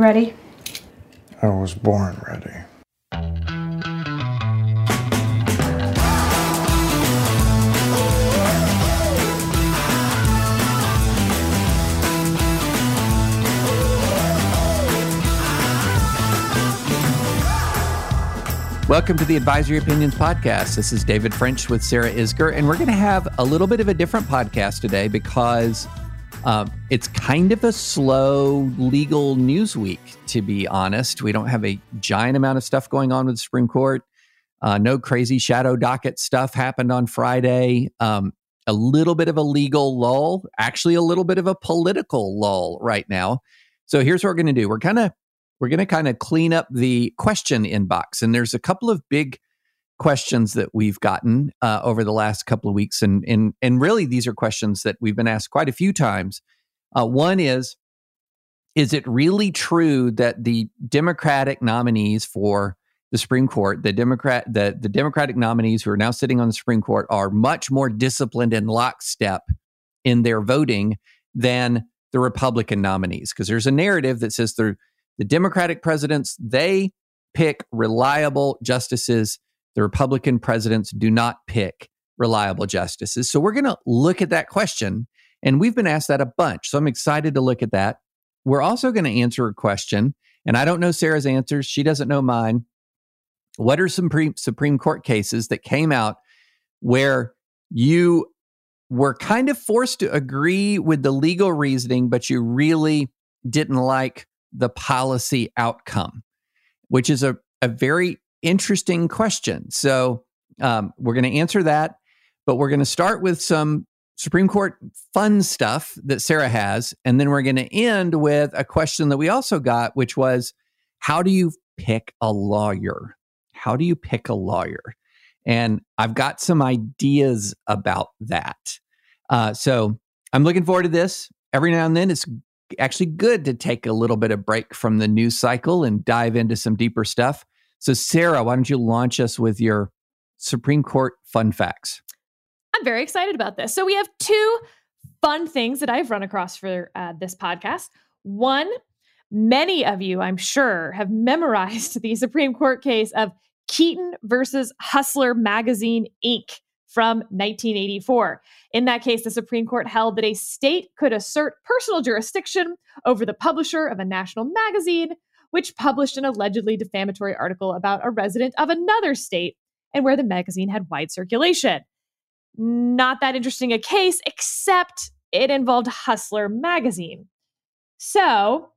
Ready? I was born ready. Welcome to the Advisory Opinions Podcast. This is David French with Sarah Isgur, and we're going to have a little bit of a different podcast today because um, it's kind of a slow legal news week, to be honest. We don't have a giant amount of stuff going on with the Supreme Court. Uh, no crazy shadow docket stuff happened on Friday. Um, a little bit of a legal lull, actually, a little bit of a political lull right now. So here's what we're going to do. We're kind of we're going to kind of clean up the question inbox. And there's a couple of big questions that we've gotten uh, over the last couple of weeks. And, and, and really, these are questions that we've been asked quite a few times. Uh, one is Is it really true that the Democratic nominees for the Supreme Court, the Democrat, the, the Democratic nominees who are now sitting on the Supreme Court, are much more disciplined and lockstep in their voting than the Republican nominees? Because there's a narrative that says they're the Democratic presidents, they pick reliable justices. The Republican presidents do not pick reliable justices. So we're going to look at that question. And we've been asked that a bunch. So I'm excited to look at that. We're also going to answer a question. And I don't know Sarah's answers. She doesn't know mine. What are some pre- Supreme Court cases that came out where you were kind of forced to agree with the legal reasoning, but you really didn't like the policy outcome, which is a, a very interesting question. So um, we're going to answer that, but we're going to start with some Supreme Court fun stuff that Sarah has. And then we're going to end with a question that we also got, which was how do you pick a lawyer? How do you pick a lawyer? And I've got some ideas about that. Uh, so I'm looking forward to this. Every now and then, it's actually good to take a little bit of break from the news cycle and dive into some deeper stuff. So, Sarah, why don't you launch us with your Supreme Court fun facts? I'm very excited about this. So, we have two fun things that I've run across for uh, this podcast. One, many of you, I'm sure, have memorized the Supreme Court case of Keeton versus Hustler Magazine Inc from 1984. In that case, the Supreme Court held that a state could assert personal jurisdiction over the publisher of a national magazine, which published an allegedly defamatory article about a resident of another state and where the magazine had wide circulation. Not that interesting a case, except it involved Hustler magazine. So,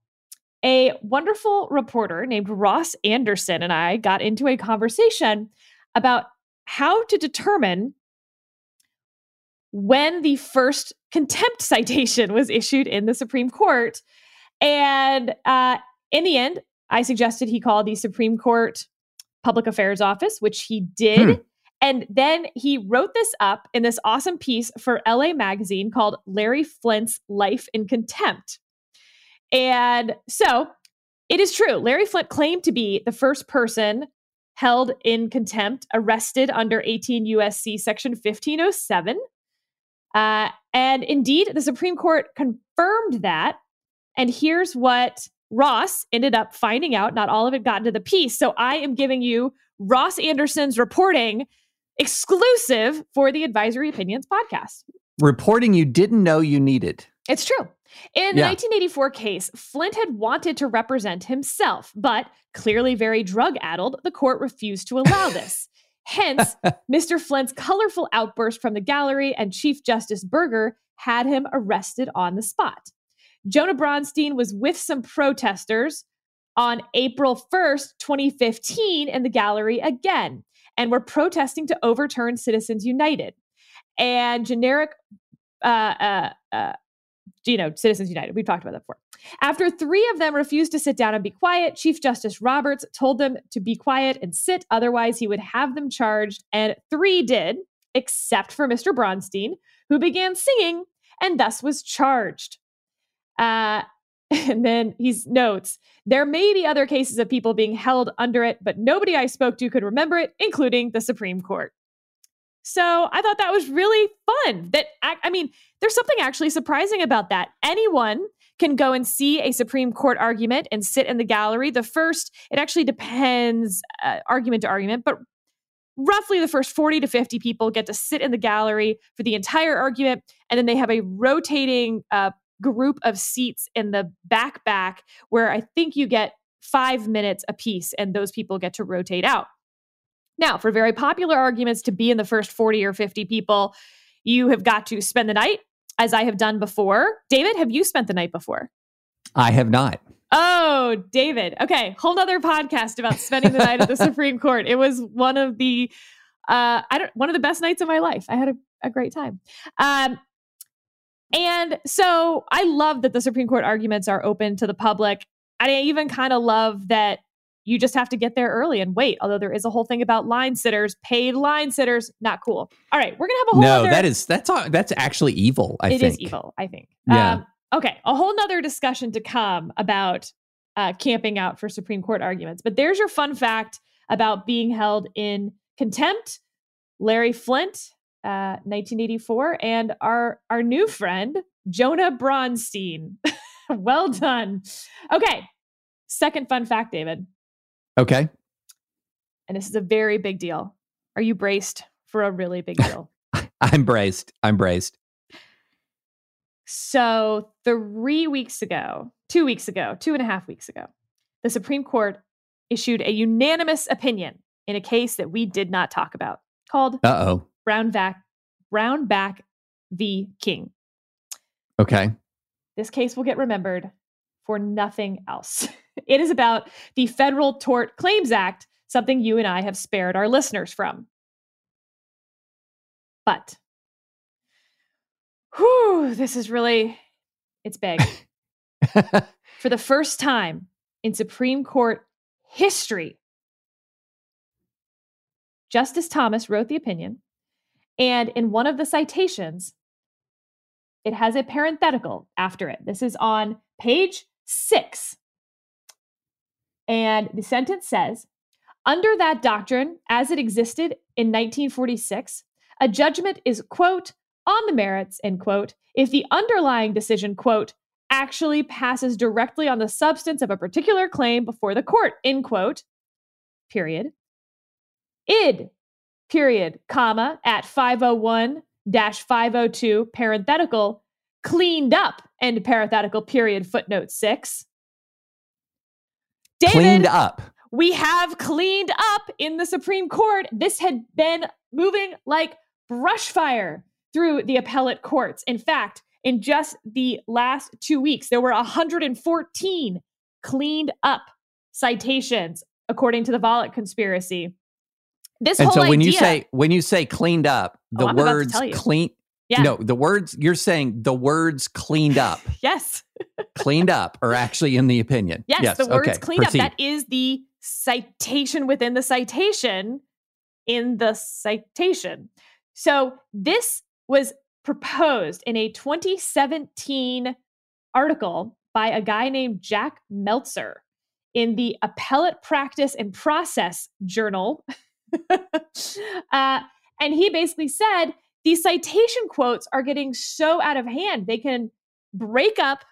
a wonderful reporter named Ross Anderson and I got into a conversation about how to determine when the first contempt citation was issued in the Supreme Court. And uh, in the end, I suggested he call the Supreme Court Public Affairs Office, which he did. Hmm. And then he wrote this up in this awesome piece for LA Magazine called Larry Flynt's Life in Contempt. And so it is true. Larry Flynt claimed to be the first person held in contempt, arrested under 18 USC section 1507 uh, and indeed, the Supreme Court confirmed that. And here's what Ross ended up finding out. Not all of it got into the piece. So I am giving you Ross Anderson's reporting exclusive for the Advisory Opinions podcast. Reporting you didn't know you needed. It's true. In the yeah. 1984 case, Flynt had wanted to represent himself, but clearly very drug addled, the court refused to allow this. Hence, Mr. Flynt's colorful outburst from the gallery and Chief Justice Burger had him arrested on the spot. Jonah Bronstein was with some protesters on April 1st, 2015, in the gallery again, and were protesting to overturn Citizens United. And generic, uh, uh, uh, you know, Citizens United, we've talked about that before. After three of them refused to sit down and be quiet, Chief Justice Roberts told them to be quiet and sit, otherwise, he would have them charged. And three did, except for Mr. Bronstein, who began singing and thus was charged. Uh, and then he notes there may be other cases of people being held under it, but nobody I spoke to could remember it, including the Supreme Court. So I thought that was really fun. That I, I mean, there's something actually surprising about that. Anyone can go and see a Supreme Court argument and sit in the gallery. The first, it actually depends uh, argument to argument, but roughly the first 40 to 50 people get to sit in the gallery for the entire argument. And then they have a rotating uh, group of seats in the back back where I think you get five minutes a piece and those people get to rotate out. Now, for very popular arguments to be in the first 40 or 50 people, you have got to spend the night, as I have done before. David, have you spent the night before? I have not. Oh, David. Okay, whole nother podcast about spending the night at the Supreme Court. It was one of the uh I don't one of the best nights of my life. I had a, a great time. Um and so I love that the Supreme Court arguments are open to the public. And I even kind of love that you just have to get there early and wait. Although there is a whole thing about line sitters, paid line sitters, not cool. All right, we're gonna have a whole. No, other, that is that's that's actually evil. I it think is evil. I think. Yeah. Um, okay, a whole nother discussion to come about uh, camping out for Supreme Court arguments. But there's your fun fact about being held in contempt. Larry Flynt, uh, 1984, and our our new friend Jonah Bronstein. well done. Okay, second fun fact, David. Okay. And this is a very big deal. Are you braced for a really big deal? I'm braced. I'm braced. So, three weeks ago, two weeks ago, two and a half weeks ago, the Supreme Court issued a unanimous opinion in a case that we did not talk about called Uh oh. Brownback, Brownback v. King. Okay. This case will get remembered for nothing else. It is about the Federal Tort Claims Act, something you and I have spared our listeners from. But, whew, this is really, it's big. for the first time in Supreme Court history, Justice Thomas wrote the opinion, and in one of the citations, it has a parenthetical after it. This is on page six. And the sentence says Under that doctrine, as it existed in 1946, a judgment is, quote, on the merits, end quote, if the underlying decision, quote, actually passes directly on the substance of a particular claim before the court, end quote, period. Id, period, comma, at 501 502, parenthetical, cleaned up, end parenthetical, period, footnote six. David, Cleaned up. we have cleaned up in the Supreme Court. This had been moving like brush fire through the appellate courts. In fact, in just the last two weeks, there were 114 cleaned up citations, according to the Volokh conspiracy. This And so when you say when you say cleaned up, oh, the Oh, about to words clean yeah, No, the words you're saying the words cleaned up, yes, cleaned up are actually in the opinion. yes, the words okay, cleaned proceed. up. That is the citation within the citation in the citation. So this was proposed in a 2017 article by a guy named Jack Metzler in the Appellate Practice and Process Journal. uh, and he basically said these citation quotes are getting so out of hand. They can break up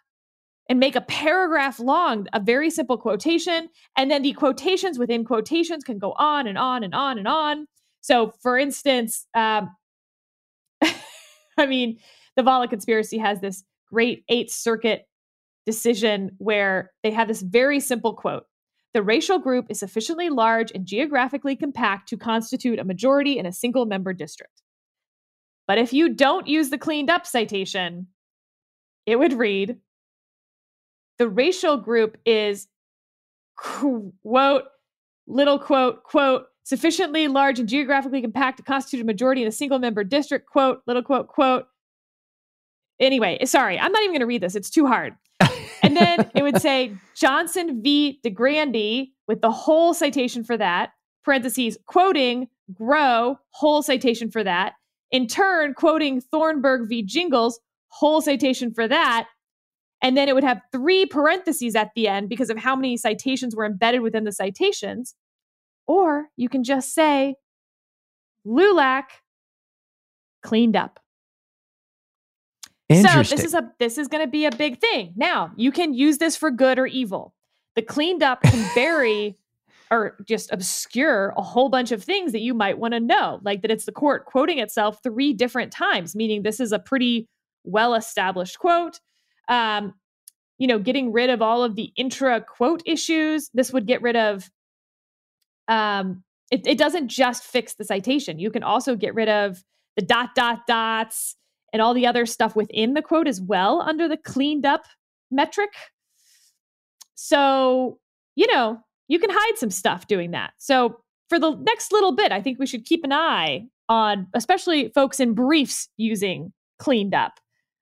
and make a paragraph long, a very simple quotation. And then the quotations within quotations can go on and on and on and on. So, for instance, um, I mean, the Volokh conspiracy has this great Eighth Circuit decision where they have this very simple quote The racial group is sufficiently large and geographically compact to constitute a majority in a single member district. But if you don't use the cleaned up citation, it would read The racial group is, quote, little quote, quote, sufficiently large and geographically compact to constitute a majority in a single member district, quote, little quote, quote. Anyway, sorry, I'm not even going to read this. It's too hard. And then it would say Johnson v. De Grandy with the whole citation for that, parentheses, quoting Growe, whole citation for that. In turn, quoting Thornburg v. Gingles, whole citation for that. And then it would have three parentheses at the end because of how many citations were embedded within the citations. Or you can just say LULAC cleaned up. So this is a this is going to be a big thing. Now, you can use this for good or evil. The cleaned up can bury or just obscure a whole bunch of things that you might want to know, like that it's the court quoting itself three different times, meaning this is a pretty well established quote. Um, you know, getting rid of all of the intra quote issues. This would get rid of um, it, it doesn't just fix the citation. You can also get rid of the dot, dot, dots and all the other stuff within the quote as well under the cleaned up metric. So, you know, you can hide some stuff doing that. So, for the next little bit, I think we should keep an eye on, especially folks in briefs using cleaned up.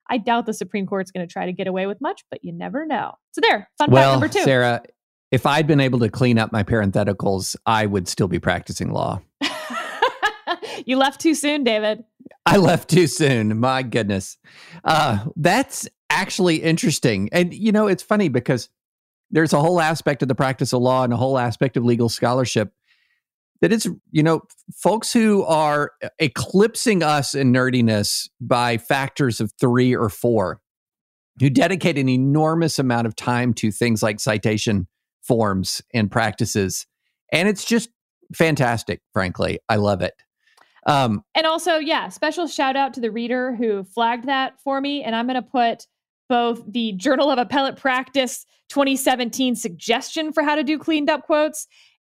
I doubt the Supreme Court's going to try to get away with much, but you never know. So, there, fun well, fact number two. Sarah, if I'd been able to clean up my parentheticals, I would still be practicing law. you left too soon, David. I left too soon. My goodness. Uh, that's actually interesting. And, you know, it's funny because there's a whole aspect of the practice of law and a whole aspect of legal scholarship that it's, you know, folks who are eclipsing us in nerdiness by factors of three or four, who dedicate an enormous amount of time to things like citation forms and practices. And it's just fantastic, frankly. I love it. Um, and also, yeah, special shout out to the reader who flagged that for me. And I'm going to put both the Journal of Appellate Practice 2017 suggestion for how to do cleaned up quotes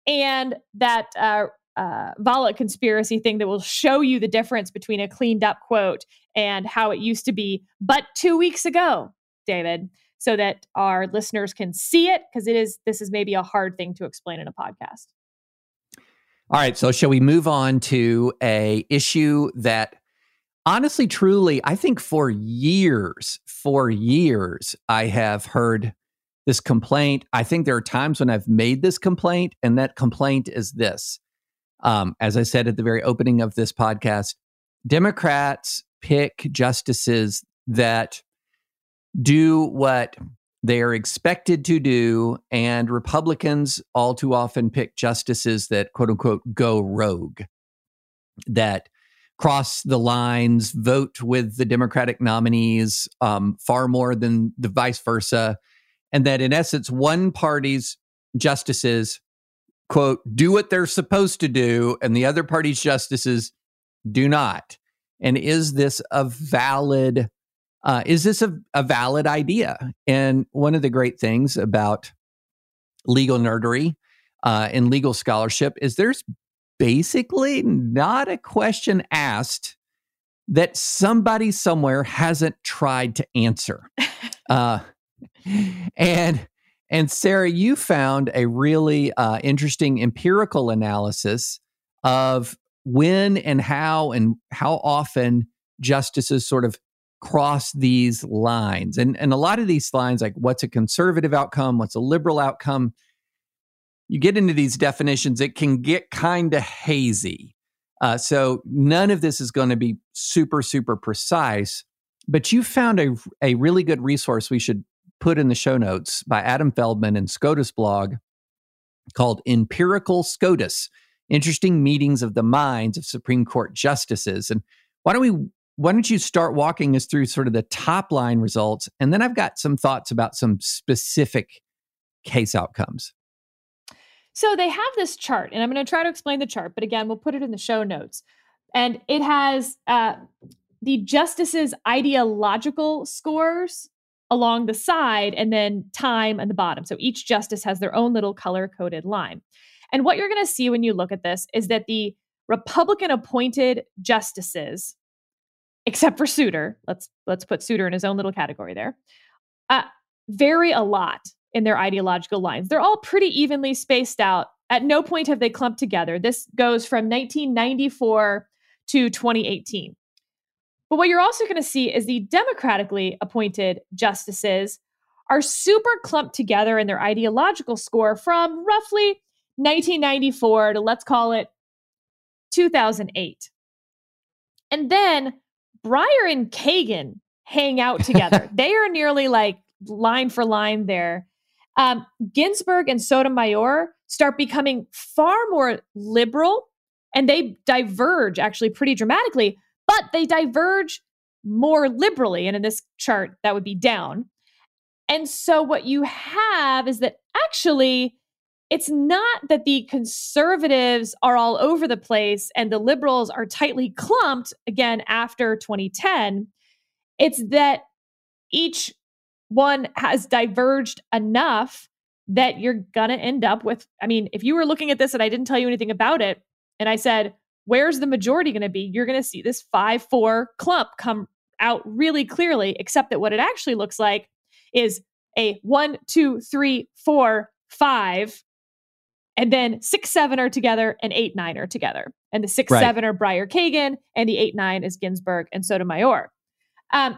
and that uh, uh, Volokh conspiracy thing that will show you the difference between a cleaned up quote and how it used to be, but two weeks ago, David so that our listeners can see it because it is this is maybe a hard thing to explain in a podcast. All right, so shall we move on to a issue that honestly truly I think for years for years I have heard this complaint. I think there are times when I've made this complaint and that complaint is this. Um, as I said at the very opening of this podcast, Democrats pick justices that do what they are expected to do. And Republicans all too often pick justices that, quote unquote, go rogue, that cross the lines, vote with the Democratic nominees um, far more than the vice versa. And that, in essence, one party's justices, quote, do what they're supposed to do, and the other party's justices do not. And is this a valid uh, is this a, a valid idea? And one of the great things about legal nerdery uh, and legal scholarship is there's basically not a question asked that somebody somewhere hasn't tried to answer. Uh, and and Sarah, you found a really uh, interesting empirical analysis of when and how and how often justices sort of cross these lines. And, and a lot of these lines, like what's a conservative outcome, what's a liberal outcome, you get into these definitions, it can get kind of hazy. Uh, so none of this is going to be super, super precise. But you found a, a really good resource we should put in the show notes by Adam Feldman and SCOTUS blog called Empirical SCOTUS Interesting Meetings of the Minds of Supreme Court Justices. And why don't we why don't you start walking us through sort of the top line results? And then I've got some thoughts about some specific case outcomes. So they have this chart, and I'm going to try to explain the chart, but again, we'll put it in the show notes. And it has uh, the justices' ideological scores along the side and then time at the bottom. So each justice has their own little color coded line. And what you're going to see when you look at this is that the Republican appointed justices except for Souter. Let's let's put Souter in his own little category there. Uh, vary a lot in their ideological lines. They're all pretty evenly spaced out. At no point have they clumped together. This goes from 1994 to 2018. But what you're also going to see is the democratically appointed justices are super clumped together in their ideological score from roughly 1994 to let's call it 2008. And then Breyer and Kagan hang out together. they are nearly like line for line there. Um, Ginsburg and Sotomayor start becoming far more liberal and they diverge actually pretty dramatically, but they diverge more liberally. And in this chart, that would be down. And so what you have is that actually, it's not that the conservatives are all over the place and the liberals are tightly clumped again after 2010. It's that each one has diverged enough that you're going to end up with. I mean, if you were looking at this and I didn't tell you anything about it, and I said, where's the majority going to be? You're going to see this 5 4 clump come out really clearly, except that what it actually looks like is a one, two, three, four, five, and then six, seven are together and eight, nine are together. And the six, right. seven are Breyer Kagan, and the eight, nine is Ginsburg and Sotomayor. Um,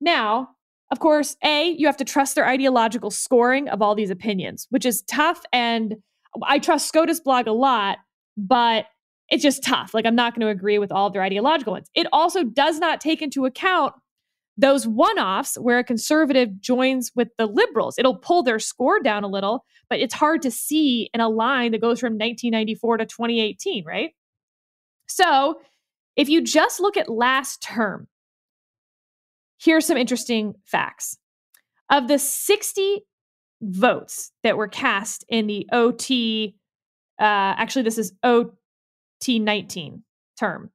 now, of course, A, you have to trust their ideological scoring of all these opinions, which is tough. And I trust SCOTUS blog a lot, but it's just tough. Like, I'm not going to agree with all of their ideological ones. It also does not take into account those one offs where a conservative joins with the liberals. It'll pull their score down a little, but it's hard to see in a line that goes from 1994 to 2018, right? So, if you just look at last term, here's some interesting facts. Of the 60 votes that were cast in the OT, uh, actually, this is OT 19 term,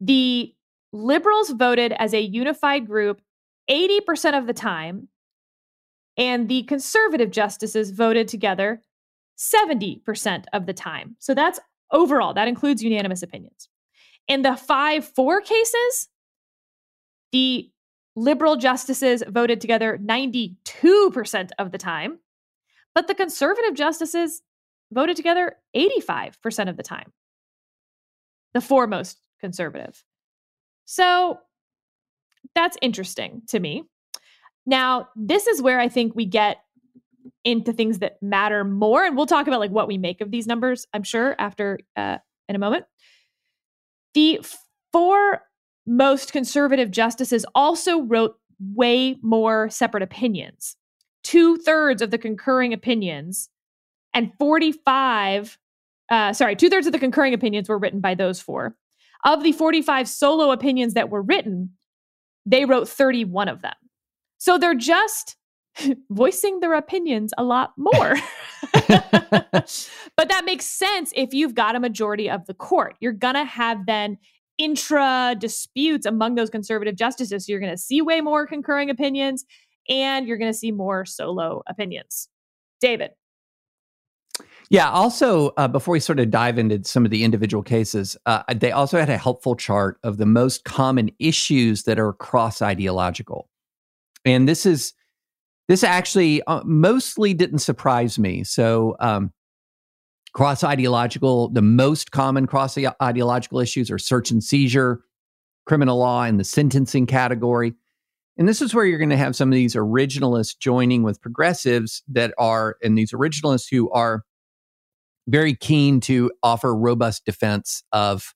the liberals voted as a unified group 80% of the time, and the conservative justices voted together 70% of the time. So that's overall, that includes unanimous opinions. In the 5 4 cases, the liberal justices voted together 92% of the time, but the conservative justices voted together 85% of the time. The foremost conservative. So that's interesting to me. Now, this is where I think we get into things that matter more and we'll talk about like what we make of these numbers, I'm sure after uh in a moment. The four most conservative justices also wrote way more separate opinions. Two thirds of the concurring opinions and 45, uh, sorry, two thirds of the concurring opinions were written by those four. Of the 45 solo opinions that were written, they wrote 31 of them. So they're just voicing their opinions a lot more. but that makes sense if you've got a majority of the court. You're going to have then intra disputes among those conservative justices. So you're going to see way more concurring opinions and you're going to see more solo opinions. David. Yeah. Also, uh, before we sort of dive into some of the individual cases, uh, they also had a helpful chart of the most common issues that are cross ideological. And this is, this actually uh, mostly didn't surprise me. So, um, cross ideological, the most common cross ideological issues are search and seizure, criminal law, and the sentencing category. And this is where you're going to have some of these originalists joining with progressives that are, and these originalists who are very keen to offer robust defense of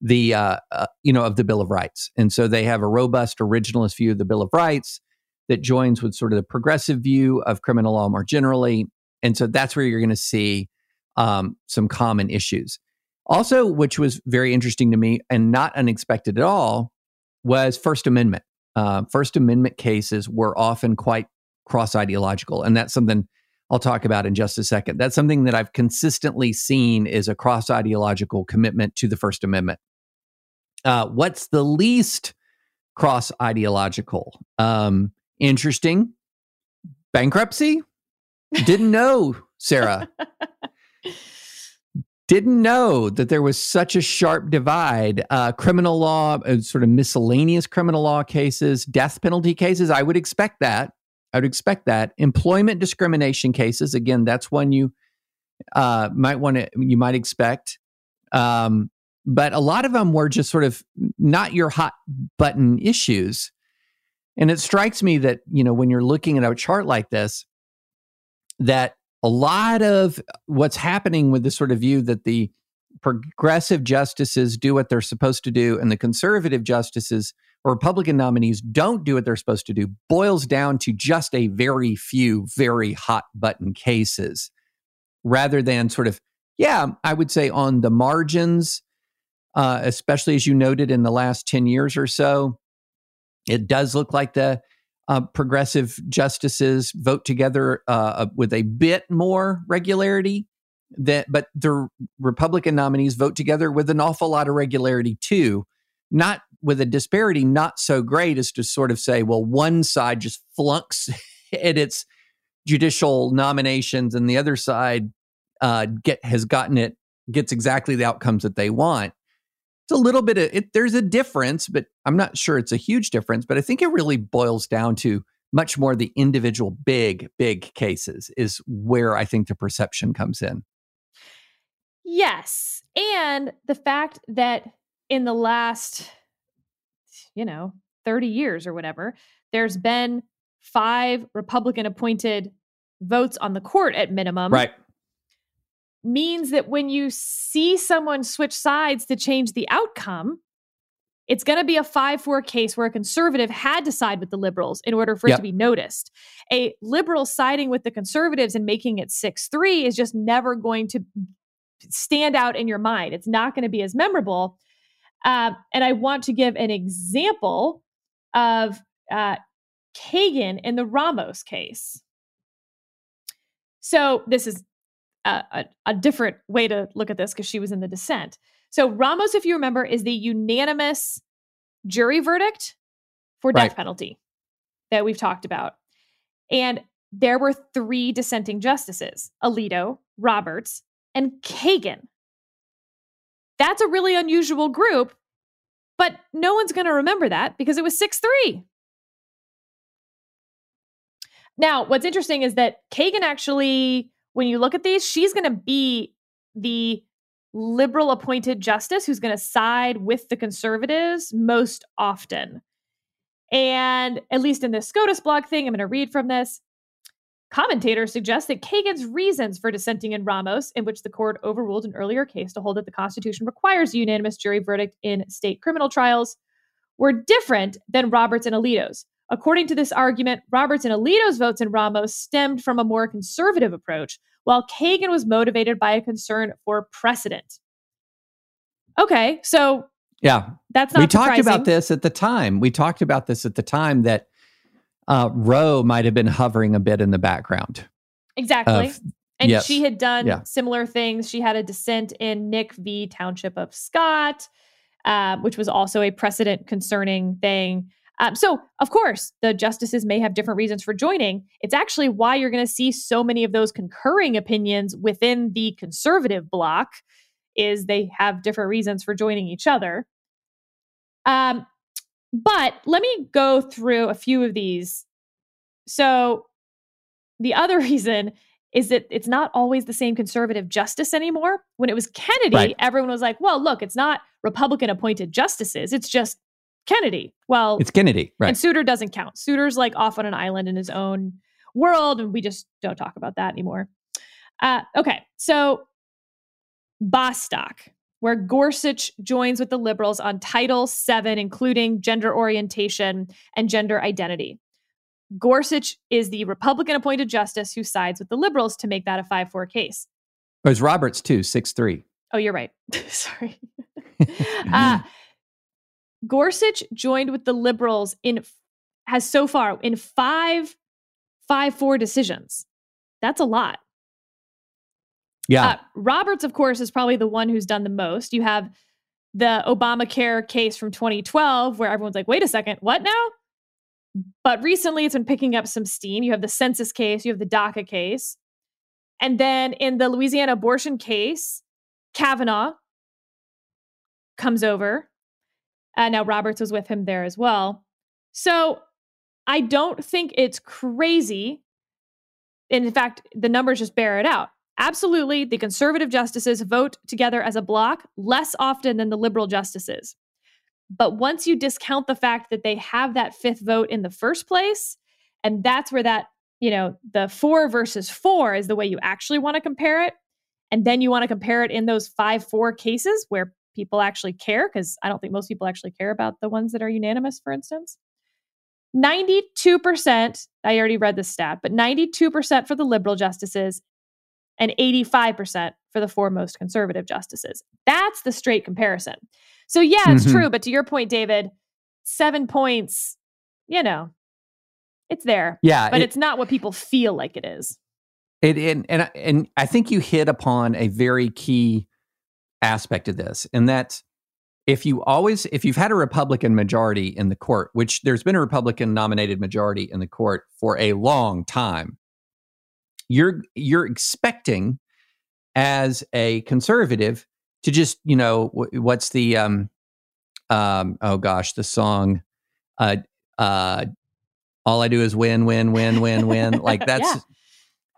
the, uh, uh, you know, of the Bill of Rights. And so they have a robust originalist view of the Bill of Rights that joins with sort of the progressive view of criminal law more generally. And so that's where you're going to see um, some common issues. Also, which was very interesting to me and not unexpected at all, was First Amendment. Uh, First Amendment cases were often quite cross ideological. And that's something I'll talk about in just a second. That's something that I've consistently seen is a cross ideological commitment to the First Amendment. Uh, what's the least cross ideological? Um, interesting. Bankruptcy? Didn't know, Sarah. Didn't know that there was such a sharp divide. Uh, criminal law, uh, sort of miscellaneous criminal law cases, death penalty cases. I would expect that. I would expect that. Employment discrimination cases. Again, that's one you uh, might want to. You might expect. Um, but a lot of them were just sort of not your hot button issues. And it strikes me that you know when you're looking at a chart like this, that a lot of what's happening with the sort of view that the progressive justices do what they're supposed to do and the conservative justices Republican nominees don't do what they're supposed to do boils down to just a very few very hot button cases rather than sort of, yeah, I would say on the margins, uh, especially as you noted in the last 10 years or so. It does look like the uh, progressive justices vote together uh, with a bit more regularity. That, but the Republican nominees vote together with an awful lot of regularity too. Not with a disparity not so great as to sort of say, well, one side just flunks at its judicial nominations, and the other side uh, get has gotten it gets exactly the outcomes that they want. It's a little bit of it, there's a difference, but I'm not sure it's a huge difference. But I think it really boils down to much more the individual big, big cases is where I think the perception comes in. Yes. And the fact that in the last, you know, 30 years or whatever, there's been five Republican appointed votes on the court at minimum. Right. Means that when you see someone switch sides to change the outcome, it's going to be a 5 4 case where a conservative had to side with the liberals in order for yep. it to be noticed. A liberal siding with the conservatives and making it 6 3 is just never going to stand out in your mind. It's not going to be as memorable. Uh, and I want to give an example of uh, Kagan in the Ramos case. So this is a, a, a different way to look at this because she was in the dissent. So Ramos, if you remember, is the unanimous jury verdict for death right. penalty that we've talked about. And there were three dissenting justices Alito, Roberts, and Kagan. That's a really unusual group, but no one's going to remember that because it was 6 3. Now, what's interesting is that Kagan actually, when you look at these, she's going to be the liberal appointed justice who's going to side with the conservatives most often. And at least in this SCOTUS blog thing, I'm going to read from this. Commentators suggest that Kagan's reasons for dissenting in Ramos, in which the court overruled an earlier case to hold that the Constitution requires a unanimous jury verdict in state criminal trials, were different than Roberts and Alito's. According to this argument, Roberts and Alito's votes in Ramos stemmed from a more conservative approach, while Kagan was motivated by a concern for precedent. Okay, so yeah, that's not. We surprising. talked about this at the time. We talked about this at the time that uh, Roe might have been hovering a bit in the background. Exactly. Of, and yes, she had done yeah. similar things. She had a dissent in Knick v. Township of Scott, uh, which was also a precedent concerning thing. Um, so, of course, the justices may have different reasons for joining. It's actually why you're going to see so many of those concurring opinions within the conservative bloc is they have different reasons for joining each other. Um, but let me go through a few of these. So, the other reason is that it's not always the same conservative justice anymore. When it was Kennedy, right. everyone was like, well, look, it's not Republican appointed justices, it's just Kennedy. Well, it's Kennedy, right? And Souter doesn't count. Souter's like off on an island in his own world, and we just don't talk about that anymore. Uh, okay, so Bostock, where Gorsuch joins with the liberals on Title VII, including gender orientation and gender identity. Gorsuch is the Republican appointed justice who sides with the liberals to make that a 5 4 case. It was Roberts, too, 6 3. Oh, you're right. Sorry. uh, Gorsuch joined with the liberals in has so far in five five four decisions. That's a lot. Yeah. Uh, Roberts, of course, is probably the one who's done the most. You have the Obamacare case from 2012, where everyone's like, wait a second, what now? But recently it's been picking up some steam. You have the census case, you have the DACA case. And then in the Louisiana abortion case, Kavanaugh comes over uh, now, Roberts was with him there as well. So I don't think it's crazy. And in fact, the numbers just bear it out. Absolutely, the conservative justices vote together as a block less often than the liberal justices. But once you discount the fact that they have that fifth vote in the first place, and that's where that, you know, the four versus four is the way you actually want to compare it. And then you want to compare it in those five, four cases where people actually care, because I don't think most people actually care about the ones that are unanimous, for instance. 92%, I already read the stat, but 92% for the liberal justices and 85% for the four most conservative justices. That's the straight comparison. So, yeah, it's mm-hmm. true. But to your point, David, seven points, you know, it's there. Yeah. But it, it's not what people feel like it is. It, and, and, and I think you hit upon a very key aspect of this, and that's if you always if you've had a republican majority in the court which there's been a republican nominated majority in the court for a long time you're you're expecting as a conservative to just you know what's the um um oh gosh the song uh uh all i do is win win win win win like that's yeah.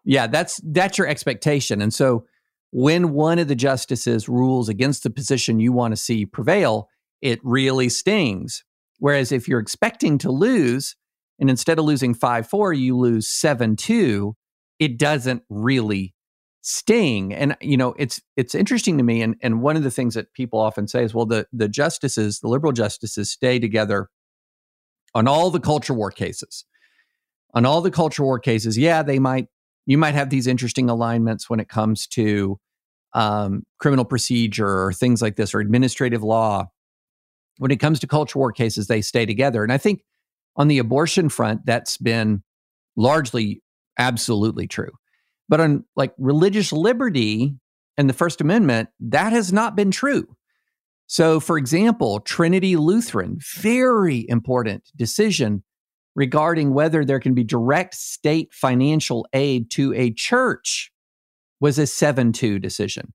yeah that's that's your expectation and so when one of the justices rules against the position you want to see prevail, it really stings. Whereas if you're expecting to lose, and instead of losing 5 4, you lose 7 2, it doesn't really sting. And you know, it's it's interesting to me. And and one of the things that people often say is, well, the the justices, the liberal justices stay together on all the culture war cases. On all the culture war cases, yeah, they might you might have these interesting alignments when it comes to um, criminal procedure or things like this or administrative law. When it comes to culture war cases, they stay together. And I think on the abortion front, that's been largely absolutely true. But on like religious liberty and the First Amendment, that has not been true. So, for example, Trinity Lutheran, very important decision regarding whether there can be direct state financial aid to a church was a 7 2 decision,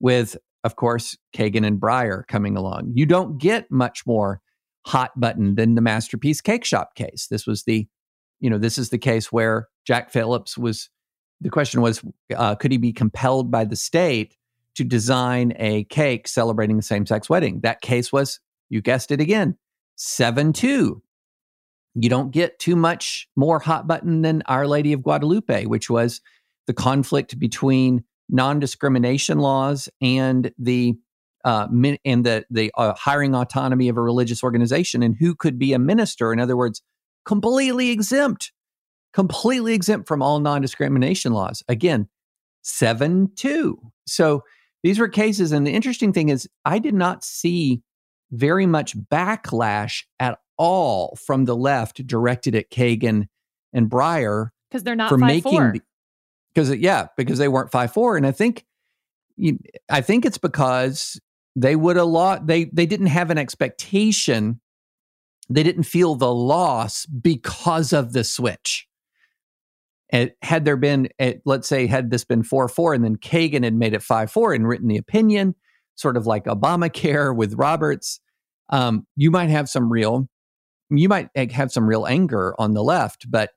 with, of course, Kagan and Breyer coming along. You don't get much more hot button than the Masterpiece Cakeshop case. This was the, you know, this is the case where Jack Phillips was, the question was, uh, could he be compelled by the state to design a cake celebrating a same sex wedding? That case was, you guessed it again, 7 2 you don't get too much more hot button than Our Lady of Guadalupe, which was the conflict between non-discrimination laws and the uh, and the the uh, hiring autonomy of a religious organization and who could be a minister. In other words, completely exempt, completely exempt from all non-discrimination laws. Again, seven two. So these were cases, and the interesting thing is, I did not see very much backlash at all from the left directed at Kagan and Breyer because they're not for making because yeah because they weren't five four and I think I think it's because they would a lot they they didn't have an expectation they didn't feel the loss because of the switch. Had there been, let's say, had this been 4 4 and then Kagan had made it 5 4 and written the opinion, sort of like Obamacare with Roberts, um, you might have some real you might have some real anger on the left, but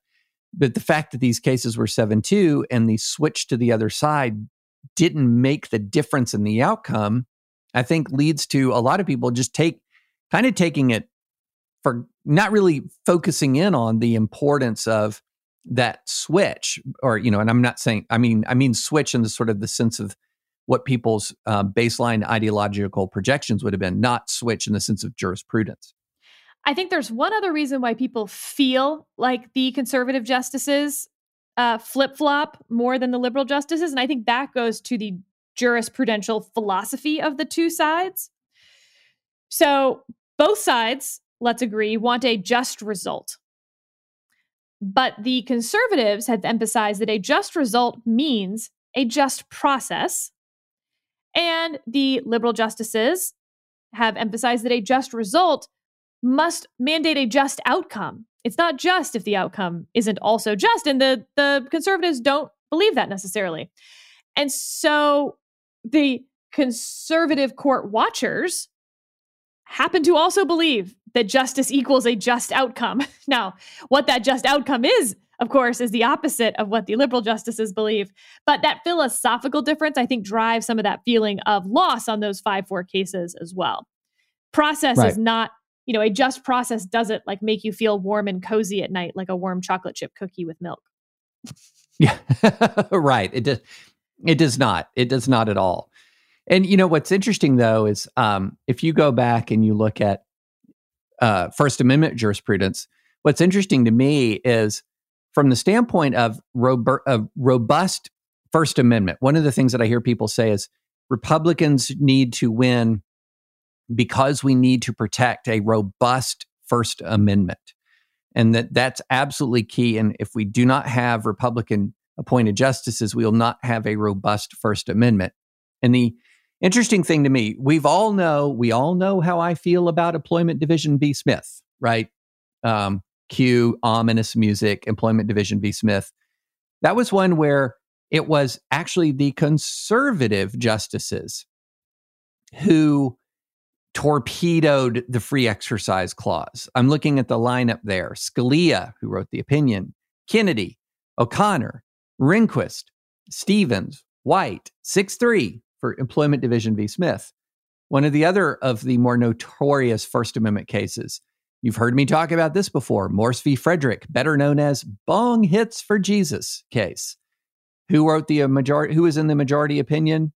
but the fact that these cases were 7-2 and the switch to the other side didn't make the difference in the outcome, I think leads to a lot of people just take kind of taking it for not really focusing in on the importance of that switch or you know and i'm not saying i mean i mean switch in the sort of the sense of what people's uh, baseline ideological projections would have been not switch in the sense of jurisprudence I think there's one other reason why people feel like the conservative justices uh, flip flop more than the liberal justices. And I think that goes to the jurisprudential philosophy of the two sides. So both sides, let's agree, want a just result. But the conservatives have emphasized that a just result means a just process. And the liberal justices have emphasized that a just result must mandate a just outcome. It's not just if the outcome isn't also just. And the, the conservatives don't believe that necessarily. And so the conservative court watchers happen to also believe that justice equals a just outcome. Now, what that just outcome is, of course, is the opposite of what the liberal justices believe. But that philosophical difference, I think, drives some of that feeling of loss on those 5 4 cases as well. Process right. is not you know, a just process doesn't like make you feel warm and cozy at night like a warm chocolate chip cookie with milk. yeah. right. It does it does not. It does not at all. And you know what's interesting though is um, if you go back and you look at uh, First Amendment jurisprudence, what's interesting to me is from the standpoint of, of robust First Amendment. One of the things that I hear people say is Republicans need to win because we need to protect a robust First Amendment. And that that's absolutely key. And if we do not have Republican appointed justices, we will not have a robust First Amendment. And the interesting thing to me, we've all know, we all know how I feel about Employment Division v. Smith, right? Um, cue ominous music, Employment Division v. Smith. That was one where it was actually the conservative justices who torpedoed the free exercise clause. I'm looking at the lineup there Scalia, who wrote the opinion, Kennedy, O'Connor, Rehnquist, Stevens, White, 6 3 for Employment Division v. Smith. One of the other of the more notorious First Amendment cases. You've heard me talk about this before Morse v. Frederick, better known as Bong Hits for Jesus case. Who wrote the uh, majority, who was in the majority opinion,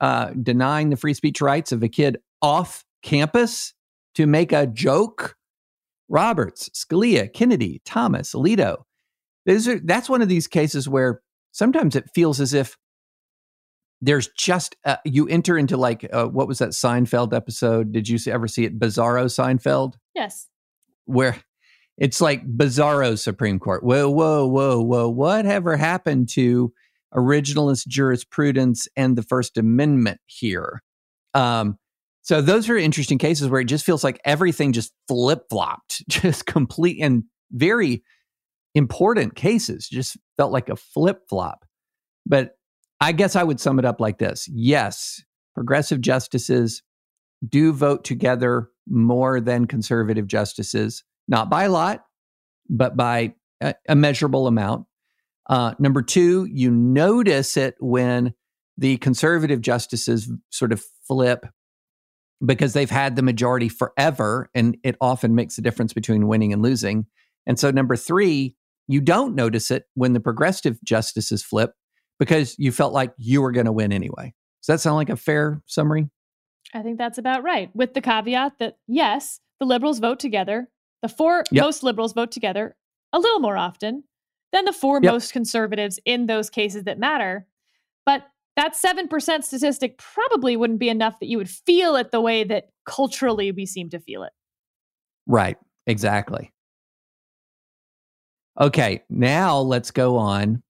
uh, denying the free speech rights of a kid off campus to make a joke? Roberts, Scalia, Kennedy, Thomas, Alito. Are, that's one of these cases where sometimes it feels as if there's just uh, you enter into like uh, what was that Seinfeld episode? Did you ever see it? Bizarro Seinfeld. Yes. Where it's like Bizarro Supreme Court. Whoa, whoa, whoa, whoa! Whatever happened to originalist jurisprudence and the First Amendment here? Um, so those are interesting cases where it just feels like everything just flip flopped, just complete and very important cases. Just felt like a flip flop. But I guess I would sum it up like this yes, progressive justices do vote together more than conservative justices, not by a lot, but by a, a measurable amount. Uh, number two, you notice it when the conservative justices sort of flip because they've had the majority forever, and it often makes a difference between winning and losing. And so, number three, you don't notice it when the progressive justices flip because you felt like you were going to win anyway. Does that sound like a fair summary? I think that's about right, with the caveat that yes, the liberals vote together. The four yep. most liberals vote together a little more often than the four yep. most conservatives in those cases that matter. But that 7% statistic probably wouldn't be enough that you would feel it the way that culturally we seem to feel it. Right, exactly. Okay, now let's go on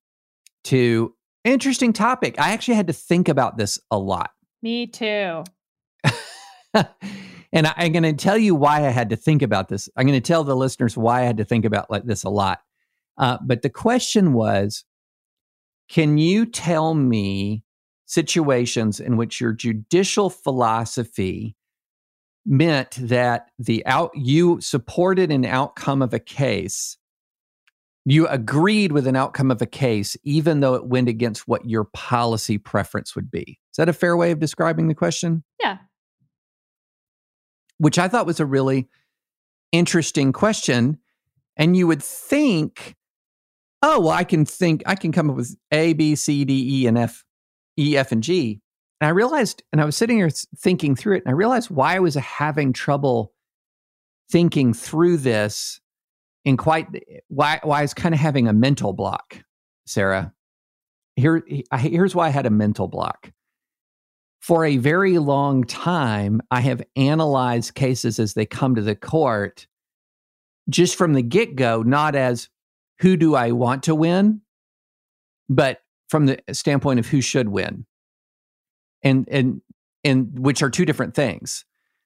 to interesting topic. I actually had to think about this a lot. Me too. and I, am going to tell you why I had to think about this. I'm going to tell the listeners why I had to think about like this a lot. Uh, but the question was, can you tell me situations in which your judicial philosophy meant that the out you supported an outcome of a case you agreed with an outcome of a case even though it went against what your policy preference would be. Is that a fair way of describing the question? Yeah. Which i thought was a really interesting question and you would think oh well i can think i can come up with a b c d e and f e f and g. And i realized and i was sitting here thinking through it and i realized why i was having trouble thinking through this in quite why why I was kind of having a mental block, Sarah. Here here's why I had a mental block. For a very long time, I have analyzed cases as they come to the court just from the get-go, not as who do I want to win, but from the standpoint of who should win. And and and which are two different things.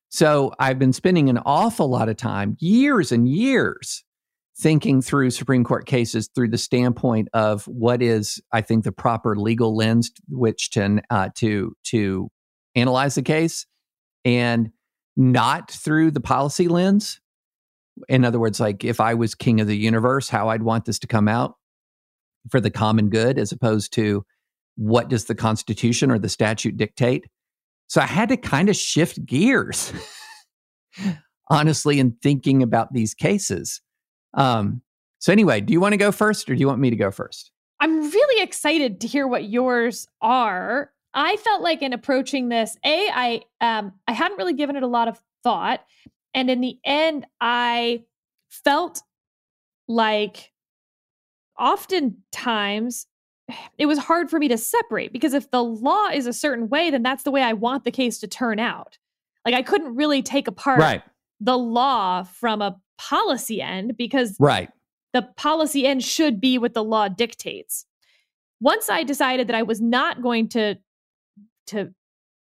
So I've been spending an awful lot of time, years and years, thinking through Supreme Court cases through the standpoint of what is, I think, the proper legal lens which to uh, to to analyze the case, and not through the policy lens. In other words, like if I was king of the universe, how I'd want this to come out for the common good, as opposed to what does the Constitution or the statute dictate. So I had to kind of shift gears, honestly, in thinking about these cases. Um, so anyway, do you want to go first or do you want me to go first? I'm really excited to hear what yours are. I felt like in approaching this, A, I um I hadn't really given it a lot of thought. And in the end, I felt like oftentimes it was hard for me to separate because if the law is a certain way, then that's the way I want the case to turn out. Like I couldn't really take apart right. the law from a policy end because right. the policy end should be what the law dictates. Once I decided that I was not going to to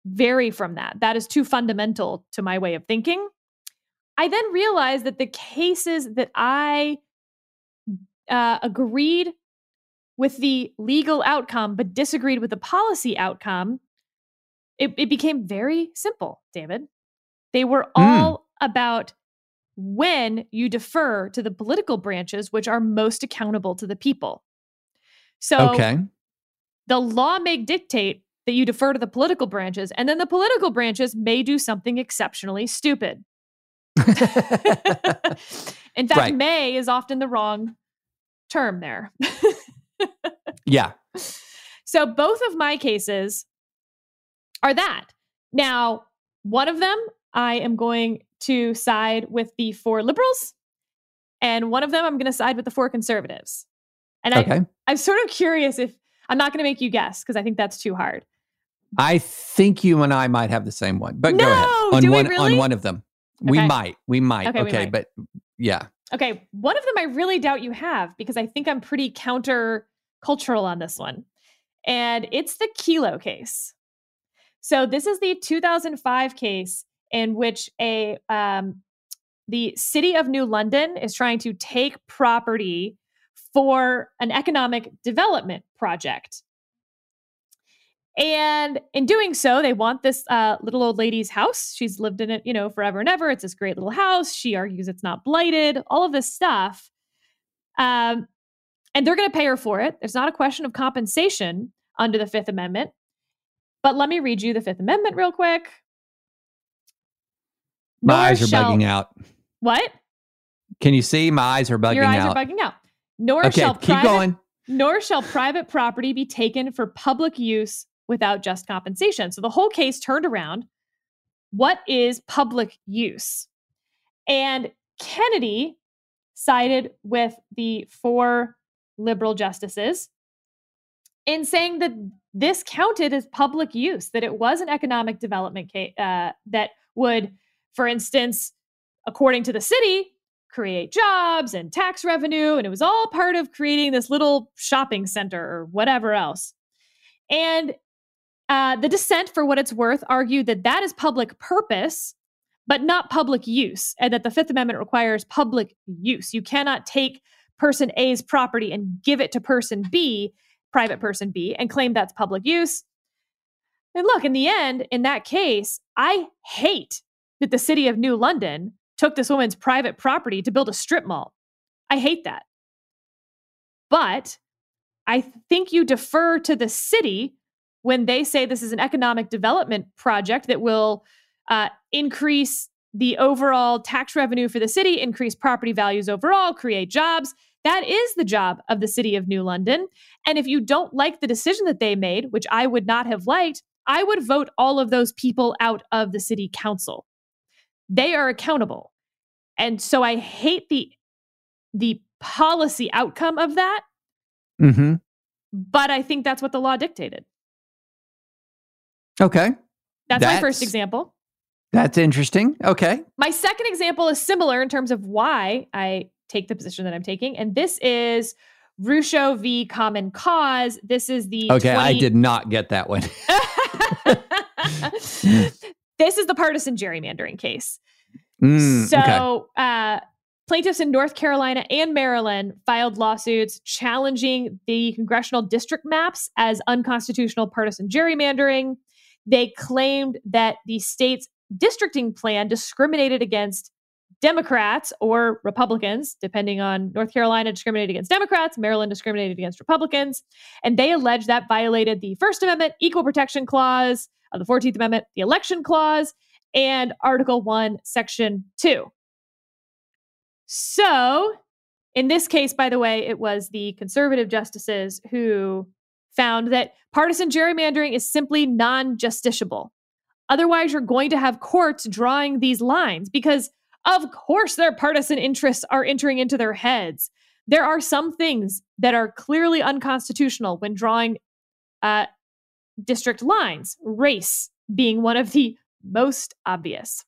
vary from that, that is too fundamental to my way of thinking. I then realized that the cases that I uh, agreed with the legal outcome but disagreed with the policy outcome, it, it became very simple, David. They were Hmm. all about when you defer to the political branches, which are most accountable to the people. So okay. the law may dictate that you defer to the political branches, and then the political branches may do something exceptionally stupid. In fact, Right. may is often the wrong term there. yeah. So both of my cases are that. Now, one of them, I am going to side with the four liberals, and one of them, I'm going to side with the four conservatives. And I, Okay. I'm sort of curious if I'm not going to make you guess because I think that's too hard. I think you and I might have the same one, but go ahead on one really? on one of them. We might. We might. Okay, Okay, we might. but yeah. Okay, one of them I really doubt you have because I think I'm pretty counter cultural on this one. And it's the Kelo case. So this is the 2005 case in which a um, the city of New London is trying to take property for an economic development project. And in doing so, they want this uh, little old lady's house. She's lived in it, you know, forever and ever. It's this great little house. She argues it's not blighted, all of this stuff. Um, and they're going to pay her for it. There's not a question of compensation under the Fifth Amendment. But let me read you the Fifth Amendment real quick. My Nor eyes are shall- bugging out. What? Can you see? My eyes are bugging out? Your eyes out. are bugging out. Nor okay, shall keep private going. nor shall private property be taken for public use without just compensation. So the whole case turned around. What is public use? And Kennedy sided with the four liberal justices in saying that this counted as public use, that it was an economic development case uh, that would, for instance, according to the city, create jobs and tax revenue. And it was all part of creating this little shopping center or whatever else. And uh, the dissent, for what it's worth, argued that that is public purpose, but not public use, and that the Fifth Amendment requires public use. You cannot take person A's property and give it to person B, private person B, and claim that's public use. And look, in the end, in that case, I hate that the city of New London took this woman's private property to build a strip mall. I hate that. But I think you defer to the city when they say this is an economic development project that will uh, increase the overall tax revenue for the city, increase property values overall, create jobs. That is the job of the city of New London. And if you don't like the decision that they made, which I would not have liked, I would vote all of those people out of the city council. They are accountable. And so I hate the the policy outcome of that, Mm-hmm. but I think that's what the law dictated. Okay. That's, my first example. That's interesting. Okay. My second example is similar in terms of why I take the position that I'm taking, and this is Rucho v. Common Cause. This is the Okay. I did not get that one. this is the partisan gerrymandering case. Mm, so, okay. uh, plaintiffs in North Carolina and Maryland filed lawsuits challenging the congressional district maps as unconstitutional partisan gerrymandering. They claimed that the state's districting plan discriminated against Democrats or Republicans, depending on North Carolina discriminated against Democrats, Maryland discriminated against Republicans. And they alleged that violated the First Amendment, Equal Protection Clause of the 14th Amendment, the Election Clause, and Article 1, Section 2. So, in this case, by the way, it was the conservative justices who found that partisan gerrymandering is simply non justiciable. Otherwise, you're going to have courts drawing these lines because, of course, their partisan interests are entering into their heads. there are some things that are clearly unconstitutional when drawing uh, district lines, race being one of the most obvious.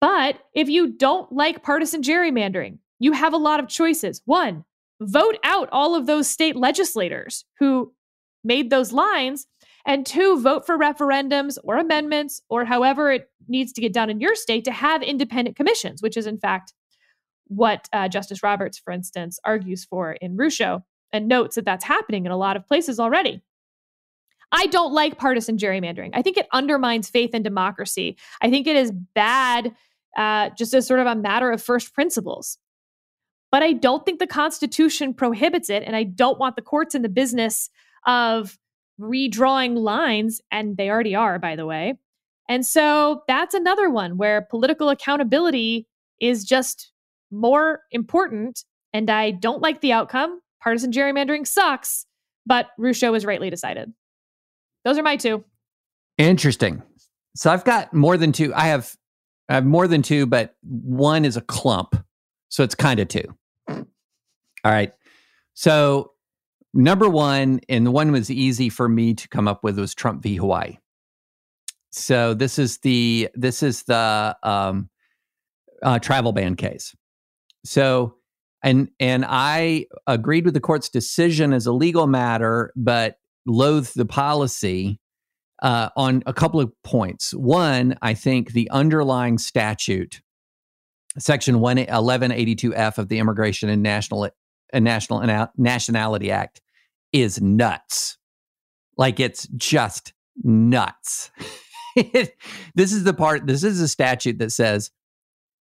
But if you don't like partisan gerrymandering, you have a lot of choices. One, vote out all of those state legislators who made those lines. And two, vote for referendums or amendments or however it needs to get done in your state to have independent commissions, which is in fact what uh, Justice Roberts, for instance, argues for in Rucho and notes that that's happening in a lot of places already. I don't like partisan gerrymandering. I think it undermines faith in democracy. I think it is bad uh, just as sort of a matter of first principles. But I don't think the Constitution prohibits it. And I don't want the courts in the business of redrawing lines. And they already are, by the way. And so that's another one where political accountability is just more important. And I don't like the outcome. Partisan gerrymandering sucks, but Rucho was rightly decided. Those are my two. Interesting. So I've got more than two. I have I have more than two, but one is a clump. So it's kind of two. All right. So number one, and the one was easy for me to come up with was Trump v. Hawaii. So this is the this is the um, uh, travel ban case. So and and I agreed with the court's decision as a legal matter, but loathed the policy uh, on a couple of points. One, I think the underlying statute, Section 1182F of the Immigration and National and National and Nationality Act, is nuts. Like it's just nuts. this is the part. This is a statute that says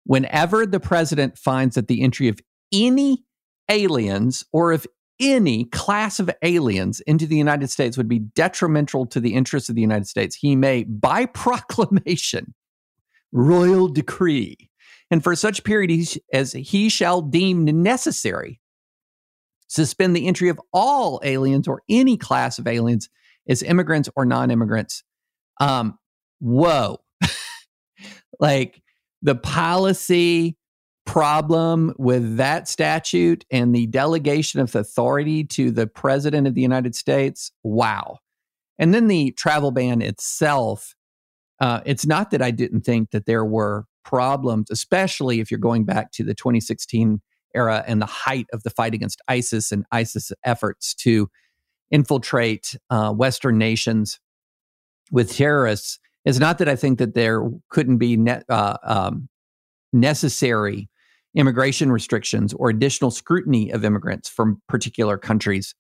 whenever the president finds that the entry of any aliens or if any class of aliens into the United States would be detrimental to the interests of the United States, he may, by proclamation, royal decree, and for such period as he shall deem necessary, suspend the entry of all aliens or any class of aliens as immigrants or non immigrants. Um, whoa. like the policy problem with that statute and the delegation of authority to the president of the United States, wow. And then the travel ban itself, uh, it's not that I didn't think that there were problems, especially if you're going back to the 2016 era and the height of the fight against ISIS and ISIS efforts to infiltrate uh, Western nations with terrorists. It's not that I think that there couldn't be ne- uh, um, necessary immigration restrictions or additional scrutiny of immigrants from particular countries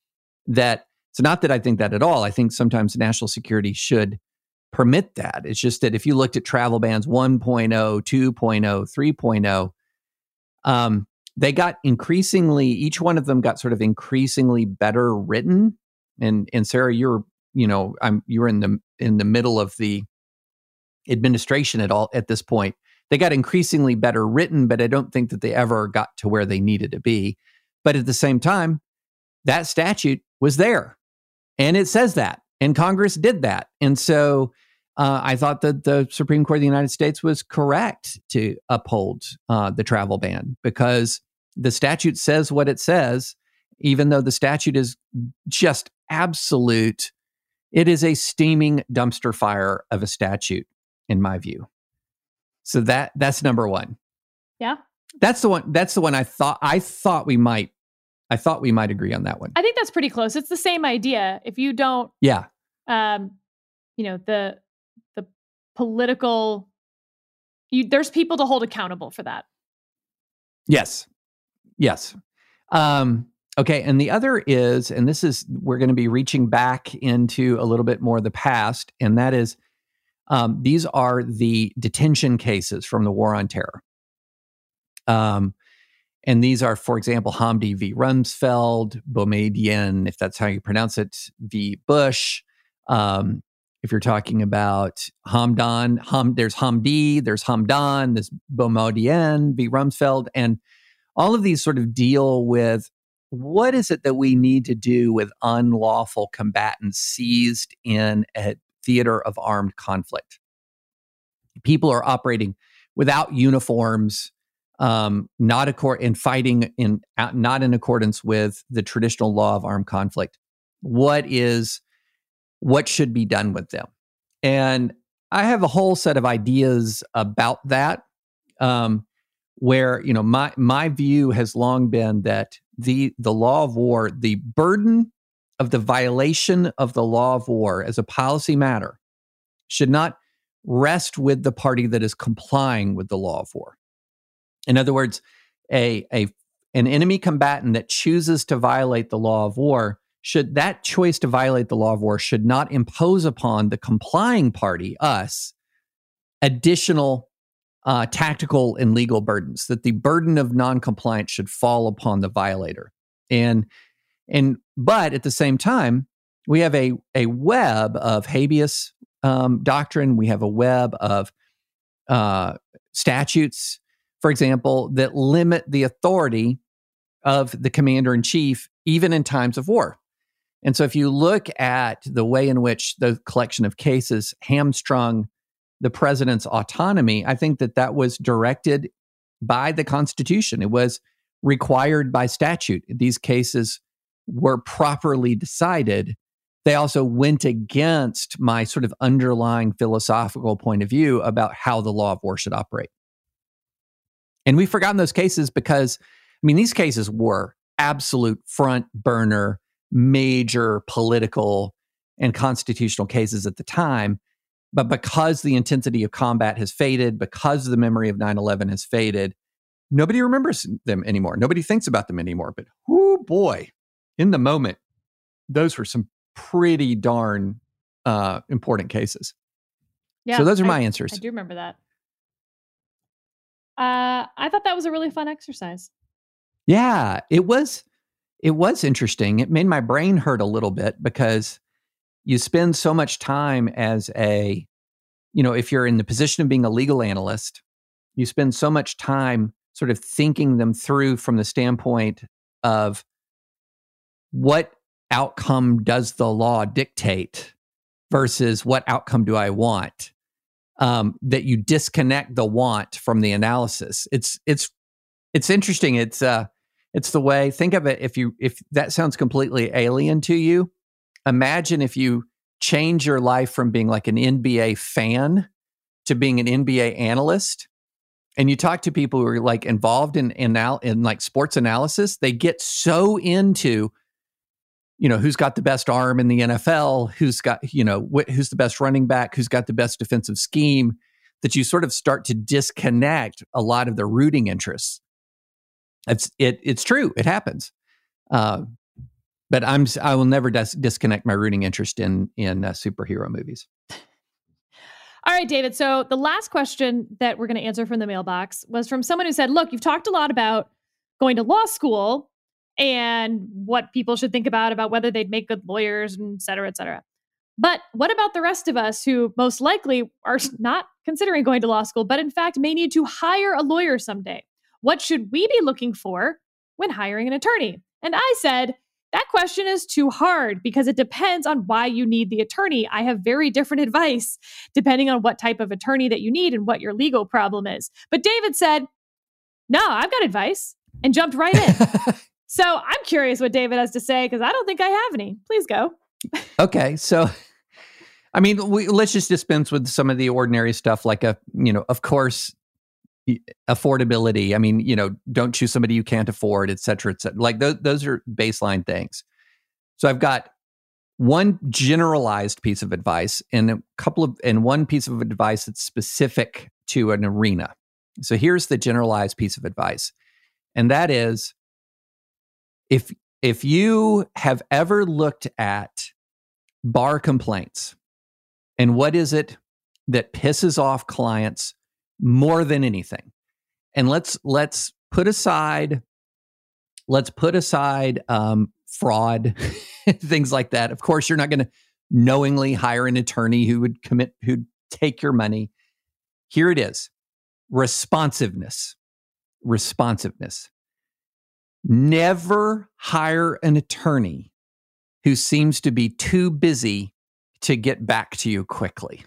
that it's not that I think that at all. I think sometimes national security should permit that. It's just that if you looked at travel bans 1.0, 2.0, 3.0, um, they got increasingly, each one of them got sort of increasingly better written. And and Sarah, you're, you know, I'm you're in the in the middle of the administration at all at this point they got increasingly better written, but I don't think that they ever got to where they needed to be. But at the same time, that statute was there and it says that, and Congress did that. And so uh, I thought that the Supreme Court of the United States was correct to uphold uh, the travel ban because the statute says what it says, even though the statute is just absolute. It is a steaming dumpster fire of a statute, in my view. So that that's number one. Yeah. That's the one that's the one I thought I thought we might I thought we might agree on that one. I think that's pretty close. It's the same idea. If you don't Yeah. Um you know, the the political you there's people to hold accountable for that. Yes. Yes. Um okay, and the other is and this is we're going to be reaching back into a little bit more of the past and that is um, these are the detention cases from the War on Terror. Um, and these are, for example, Hamdi v. Rumsfeld, Boumediene, if that's how you pronounce it, v. Bush. Um, if you're talking about Hamdan, Ham, there's Hamdi, there's Hamdan, there's Boumediene v. Rumsfeld. And all of these sort of deal with what is it that we need to do with unlawful combatants seized in a theater of armed conflict. People are operating without uniforms, um, not accord in fighting in not in accordance with the traditional law of armed conflict. What is what should be done with them? And I have a whole set of ideas about that. Um, where you know my my view has long been that the the law of war, the burden of the violation of the law of war as a policy matter, should not rest with the party that is complying with the law of war. In other words, a, a an enemy combatant that chooses to violate the law of war should that choice to violate the law of war should not impose upon the complying party us additional uh, tactical and legal burdens that the burden of non-compliance should fall upon the violator and and but at the same time we have a a web of habeas um, doctrine we have a web of uh, statutes for example, that limit the authority of the commander in chief, even in times of war. And so, if you look at the way in which the collection of cases hamstrung the president's autonomy, I think that that was directed by the Constitution. It was required by statute. These cases were properly decided. They also went against my sort of underlying philosophical point of view about how the law of war should operate. And we've forgotten those cases because, I mean, these cases were absolute front burner, major political and constitutional cases at the time. But because the intensity of combat has faded, because the memory of 9 11 has faded, nobody remembers them anymore. Nobody thinks about them anymore. But oh boy, in the moment, those were some pretty darn uh, important cases. Yeah, so those are I, my answers. I do remember that. Uh, I thought that was a really fun exercise. Yeah, it was. It was interesting. It made my brain hurt a little bit because you spend so much time as a, you know, if you're in the position of being a legal analyst, you spend so much time sort of thinking them through from the standpoint of what outcome does the law dictate versus what outcome do I want? um, that you disconnect the want from the analysis. It's it's it's interesting. It's uh it's the way think of it if you if that sounds completely alien to you, imagine if you change your life from being like an NBA fan to being an NBA analyst and you talk to people who are like involved in in, in like sports analysis, they get so into you know who's got the best arm in the NFL, who's got you know wh- who's the best running back, who's got the best defensive scheme, that you sort of start to disconnect a lot of the rooting interests. It's it it's true, it happens, uh, but I'm I will never dis- disconnect my rooting interest in in uh, superhero movies. All right, David. So the last question that we're going to answer from the mailbox was from someone who said, "Look, you've talked a lot about going to law school and what people should think about about whether they'd make good lawyers and et cetera, et cetera. But what about the rest of us who most likely are not considering going to law school, but in fact may need to hire a lawyer someday? What should we be looking for when hiring an attorney? And I said, that question is too hard because it depends on why you need the attorney. I have very different advice depending on what type of attorney that you need and what your legal problem is. But David said, No, I've got advice and jumped right in. So I'm curious what David has to say because I don't think I have any. Please go. okay. So, I mean, we, let's just dispense with some of the ordinary stuff, like a, you know, of course, affordability. I mean, you know, don't choose somebody you can't afford, et cetera, et cetera. Like those, those are baseline things. So I've got one generalized piece of advice and a couple of, and one piece of advice that's specific to an arena. So here's the generalized piece of advice. And that is if if you have ever looked at bar complaints and what is it that pisses off clients more than anything? And let's let's put aside let's put aside um, fraud things like that. Of course you're not going to knowingly hire an attorney who would commit who'd take your money. Here it is. Responsiveness. Responsiveness Never hire an attorney who seems to be too busy to get back to you quickly.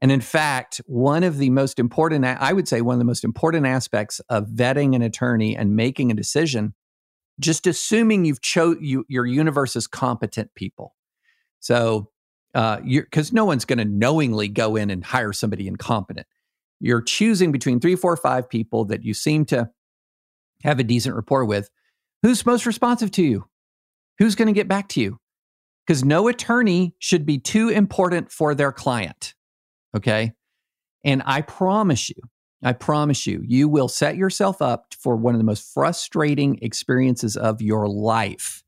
And in fact, one of the most important, I would say, one of the most important aspects of vetting an attorney and making a decision, just assuming you've chose you, your universe is competent people. So, uh, because no one's going to knowingly go in and hire somebody incompetent. You're choosing between three, four, five people that you seem to have a decent rapport with. Who's most responsive to you? Who's going to get back to you? Because no attorney should be too important for their client. Okay. And I promise you, I promise you, you will set yourself up for one of the most frustrating experiences of your life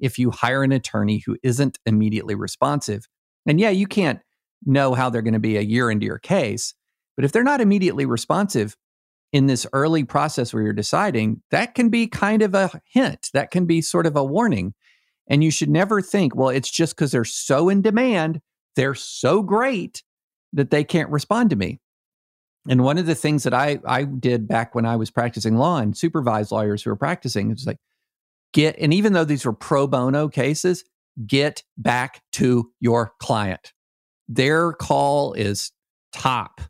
if you hire an attorney who isn't immediately responsive. And yeah, you can't know how they're going to be a year into your case, but if they're not immediately responsive in this early process where you're deciding, that can be kind of a hint. That can be sort of a warning. And you should never think, well, it's just because they're so in demand, they're so great that they can't respond to me. And one of the things that I, I did back when I was practicing law and supervised lawyers who were practicing, was like, get, and even though these were pro bono cases, get back to your client. Their call is top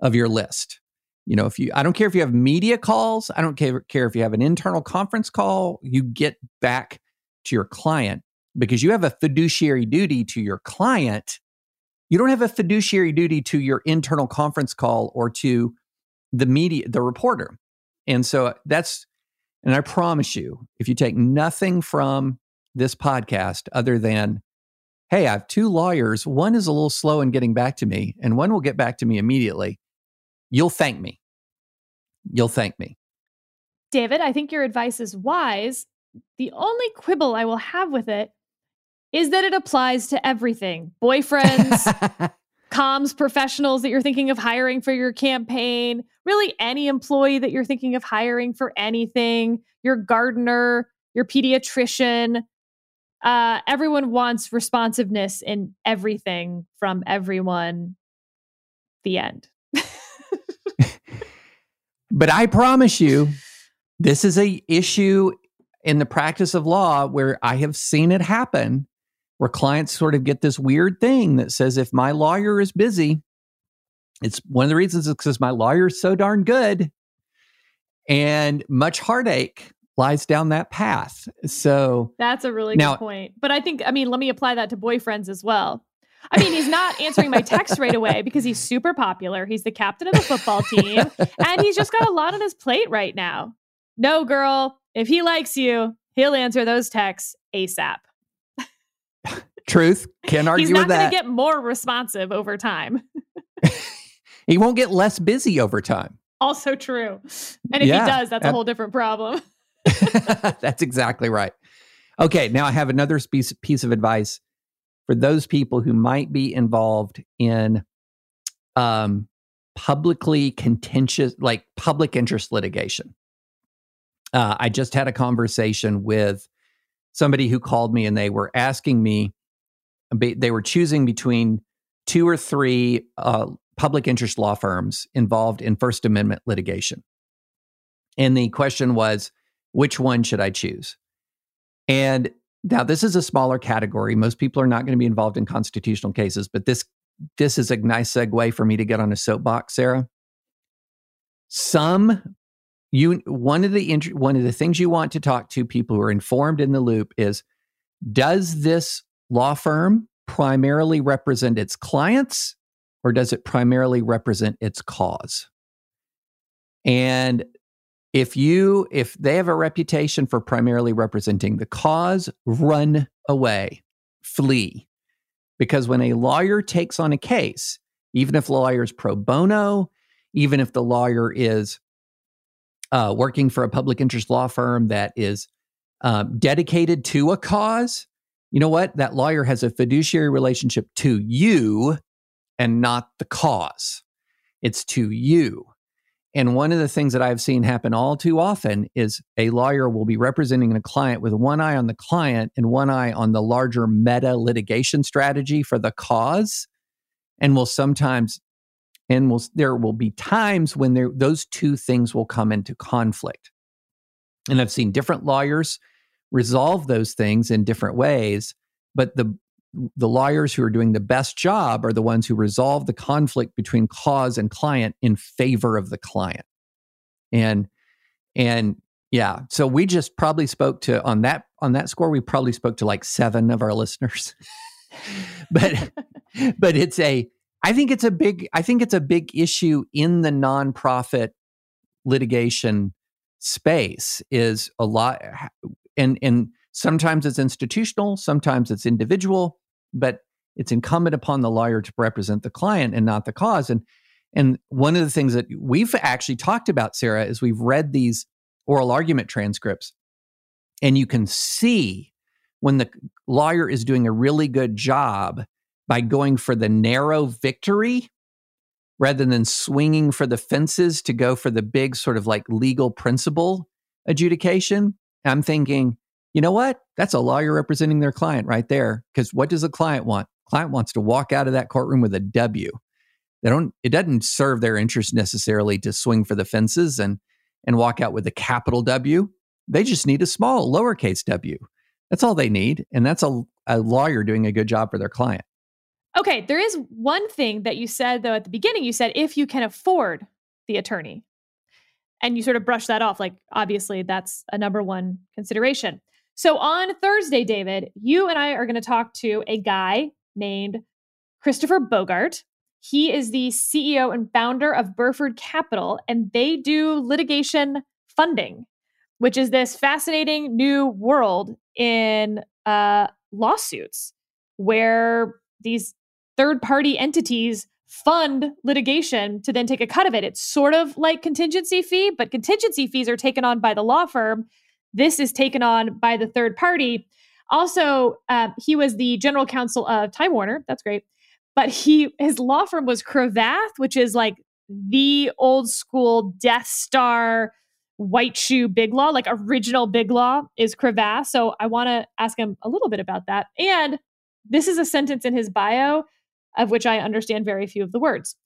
of your list. You know, if you, I don't care if you have media calls, I don't care, care if you have an internal conference call, you get back to your client because you have a fiduciary duty to your client. You don't have a fiduciary duty to your internal conference call or to the media, the reporter. And so that's, and I promise you, if you take nothing from this podcast other than, hey, I have two lawyers, one is a little slow in getting back to me, and one will get back to me immediately, you'll thank me. You'll thank me. David, I think your advice is wise. The only quibble I will have with it is that it applies to everything boyfriends, comms professionals that you're thinking of hiring for your campaign, really any employee that you're thinking of hiring for anything, your gardener, your pediatrician. Uh, everyone wants responsiveness in everything from everyone. The end. But I promise you, this is a issue in the practice of law where I have seen it happen where clients sort of get this weird thing that says if my lawyer is busy, it's one of the reasons is because my lawyer is so darn good and much heartache lies down that path. So that's a really now, good point. But I think, I mean, let me apply that to boyfriends as well. I mean, he's not answering my text right away because he's super popular. He's the captain of the football team and he's just got a lot on his plate right now. No, girl, if he likes you, he'll answer those texts ASAP. Truth. Can't argue with that. He's going to get more responsive over time. he won't get less busy over time. Also true. And if yeah, he does, that's a whole different problem. that's exactly right. Okay, now I have another piece, piece of advice for those people who might be involved in um, publicly contentious, like public interest litigation. Uh, I just had a conversation with somebody who called me and they were asking me they were choosing between two or three uh, public interest law firms involved in First Amendment litigation. And the question was, which one should I choose? And now this is a smaller category. Most people are not going to be involved in constitutional cases, but this this is a nice segue for me to get on a soapbox, Sarah. Some you one of the one of the things you want to talk to people who are informed in the loop is does this law firm primarily represent its clients or does it primarily represent its cause? And if you if they have a reputation for primarily representing the cause, run away, flee. Because when a lawyer takes on a case, even if the lawyer is pro bono, even if the lawyer is uh, working for a public interest law firm that is um, dedicated to a cause, you know what? That lawyer has a fiduciary relationship to you and not the cause. It's to you. And one of the things that I've seen happen all too often is a lawyer will be representing a client with one eye on the client and one eye on the larger meta litigation strategy for the cause. And will sometimes, and will, there will be times when there, those two things will come into conflict. And I've seen different lawyers resolve those things in different ways. But the the lawyers who are doing the best job are the ones who resolve the conflict between cause and client in favor of the client. And and yeah, so we just probably spoke to on that on that score we probably spoke to like 7 of our listeners. but but it's a I think it's a big I think it's a big issue in the nonprofit litigation space is a lot and and sometimes it's institutional, sometimes it's individual, but it's incumbent upon the lawyer to represent the client and not the cause. And and one of the things that we've actually talked about, Sarah, is we've read these oral argument transcripts, and you can see when the lawyer is doing a really good job by going for the narrow victory rather than swinging for the fences to go for the big sort of like legal principle adjudication. I'm thinking, you know what? That's a lawyer representing their client right there. Because what does a client want? Client wants to walk out of that courtroom with a W. They don't. It doesn't serve their interest necessarily to swing for the fences and and walk out with a capital W. They just need a small lowercase W. That's all they need, and that's a, a lawyer doing a good job for their client. Okay, there is one thing that you said though at the beginning. You said if you can afford the attorney, and you sort of brush that off. Like obviously that's a number one consideration. So on Thursday, David, you and I are going to talk to a guy named Christopher Bogart. He is the CEO and founder of Burford Capital, and they do litigation funding, which is this fascinating new world in uh, lawsuits where these third party entities fund litigation to then take a cut of it. It's sort of like contingency fee, but contingency fees are taken on by the law firm. This is taken on by the third party. Also, uh, he was the general counsel of Time Warner. That's great. But he his law firm was Cravath, which is like the old school Death Star white shoe big law, like original big law is Cravath. So I want to ask him a little bit about that. And this is a sentence in his bio of which I understand very few of the words.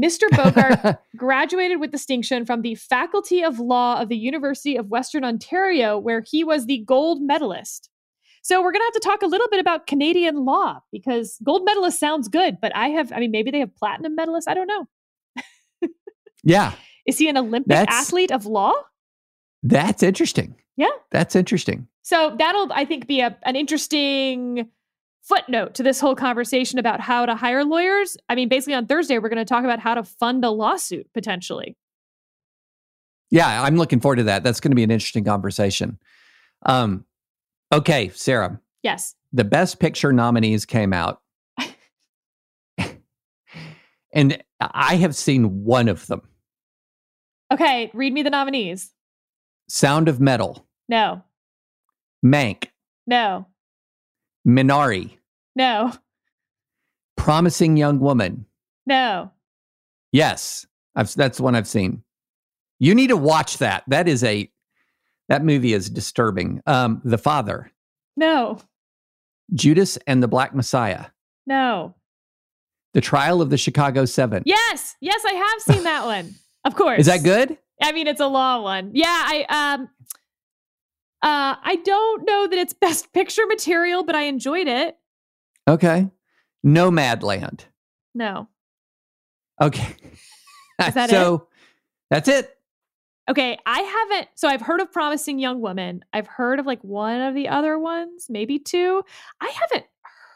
Mr. Bogart graduated with distinction from the Faculty of Law of the University of Western Ontario, where he was the gold medalist. So we're going to have to talk a little bit about Canadian law because gold medalist sounds good, but I have, I mean, maybe they have platinum medalists. I don't know. yeah. Is he an Olympic that's, athlete of law? That's interesting. Yeah. That's interesting. So that'll, I think, be a, an interesting footnote to this whole conversation about how to hire lawyers. I mean, basically on Thursday, we're going to talk about how to fund a lawsuit potentially. Yeah, I'm looking forward to that. That's going to be an interesting conversation. Um, okay, Sarah. Yes. The best picture nominees came out. and I have seen one of them. Okay, read me the nominees. Sound of Metal. No. Mank. No. Minari. No. Promising Young Woman. No. Yes, I've, that's one I've seen. You need to watch that. That is a that movie is disturbing. Um, the Father. No. Judas and the Black Messiah. No. The Trial of the Chicago Seven. Yes, yes, I have seen that one. Of course. Is that good? I mean, it's a law one. Yeah, I um uh, I don't know that it's best picture material, but I enjoyed it. Okay. Nomadland. No. Okay. Is that so it? that's it. Okay, I haven't. So I've heard of Promising Young Woman. I've heard of like one of the other ones, maybe two. I haven't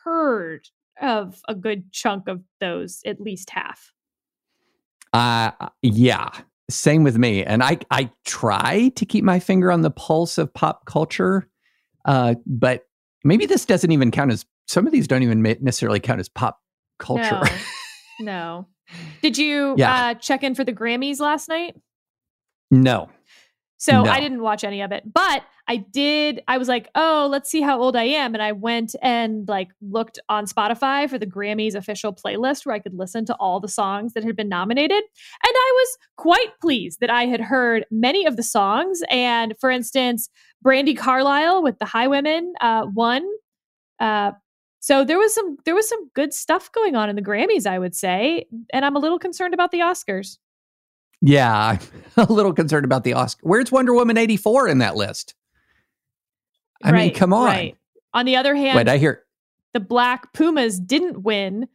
heard of a good chunk of those, at least half. Uh yeah. Same with me. And I I try to keep my finger on the pulse of pop culture. Uh, but maybe this doesn't even count as some of these don't even necessarily count as pop culture. No. no. Did you yeah. uh, check in for the Grammys last night? No. So no. I didn't watch any of it, but I did. I was like, oh, let's see how old I am. And I went and like looked on Spotify for the Grammys official playlist where I could listen to all the songs that had been nominated. And I was quite pleased that I had heard many of the songs. And for instance, Brandi Carlile with the Highwomen uh, won. Uh, so there was some there was some good stuff going on in the Grammys, I would say. And I'm a little concerned about the Oscars. Yeah, I'm a little concerned about the Oscar. Where's Wonder Woman 84 in that list? I right, mean, come on. Right. On the other hand, Wait, I hear the Black Pumas didn't win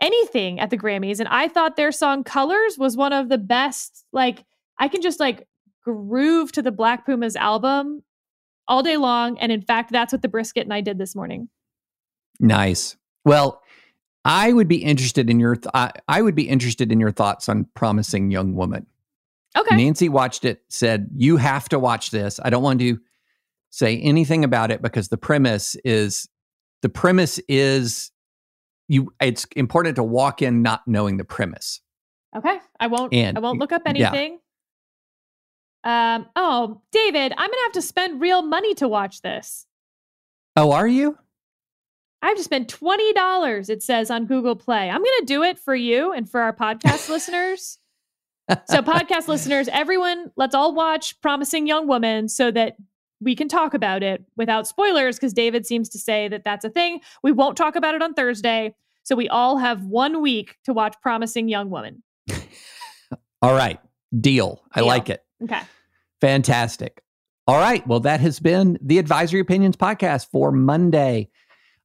anything at the Grammys. And I thought their song Colors was one of the best. Like, I can just like groove to the Black Pumas album all day long. And in fact, that's what the brisket and I did this morning. Nice. Well, I would be interested in your th- I, I would be interested in your thoughts on Promising Young Woman. Okay. Nancy watched it, said, You have to watch this. I don't want to say anything about it because the premise is the premise is you it's important to walk in not knowing the premise. Okay. I won't and, I won't look up anything. Yeah. Um oh, David, I'm gonna have to spend real money to watch this. Oh, are you? I have to spend $20, it says on Google Play. I'm gonna do it for you and for our podcast listeners so, podcast listeners, everyone, let's all watch Promising Young Woman so that we can talk about it without spoilers because David seems to say that that's a thing. We won't talk about it on Thursday. So, we all have one week to watch Promising Young Woman. all right. Deal. I Deal. like it. Okay. Fantastic. All right. Well, that has been the Advisory Opinions podcast for Monday.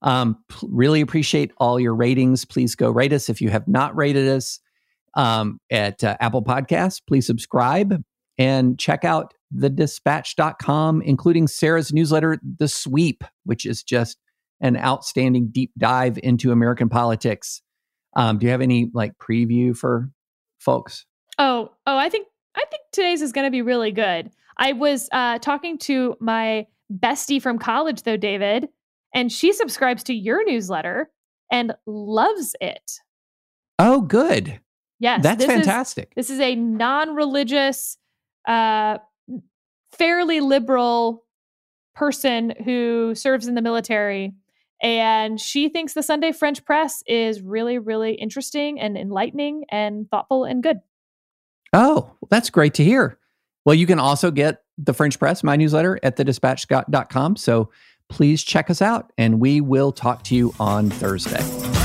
Um, really appreciate all your ratings. Please go rate us if you have not rated us um, at uh, Apple Podcasts. Please subscribe and check out thedispatch.com, including Sarah's newsletter, The Sweep, which is just an outstanding deep dive into American politics. Um, do you have any like preview for folks? Oh, oh, I think I think today's is going to be really good. I was uh, talking to my bestie from college, though, David, and she subscribes to your newsletter and loves it. Oh, good. Yes, that's this fantastic. Is, this is a non-religious, uh, fairly liberal person who serves in the military, and she thinks the Sunday French Press is really, really interesting and enlightening and thoughtful and good. Oh, that's great to hear. Well, you can also get the French Press, my newsletter, at thedispatch.com. So please check us out, and we will talk to you on Thursday.